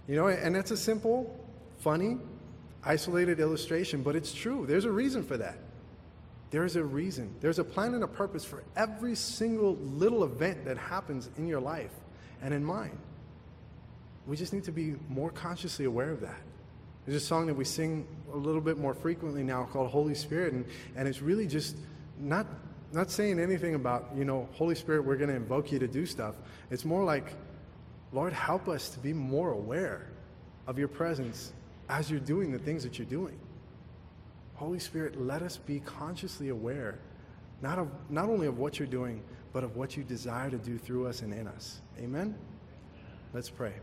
You know, and that's a simple, funny, isolated illustration, but it's true. There's a reason for that. There's a reason. There's a plan and a purpose for every single little event that happens in your life and in mine. We just need to be more consciously aware of that. There's a song that we sing a little bit more frequently now called Holy Spirit, and, and it's really just not not saying anything about, you know, Holy Spirit, we're going to invoke you to do stuff. It's more like, Lord, help us to be more aware of your presence as you're doing the things that you're doing. Holy Spirit, let us be consciously aware, not, of, not only of what you're doing, but of what you desire to do through us and in us. Amen? Let's pray.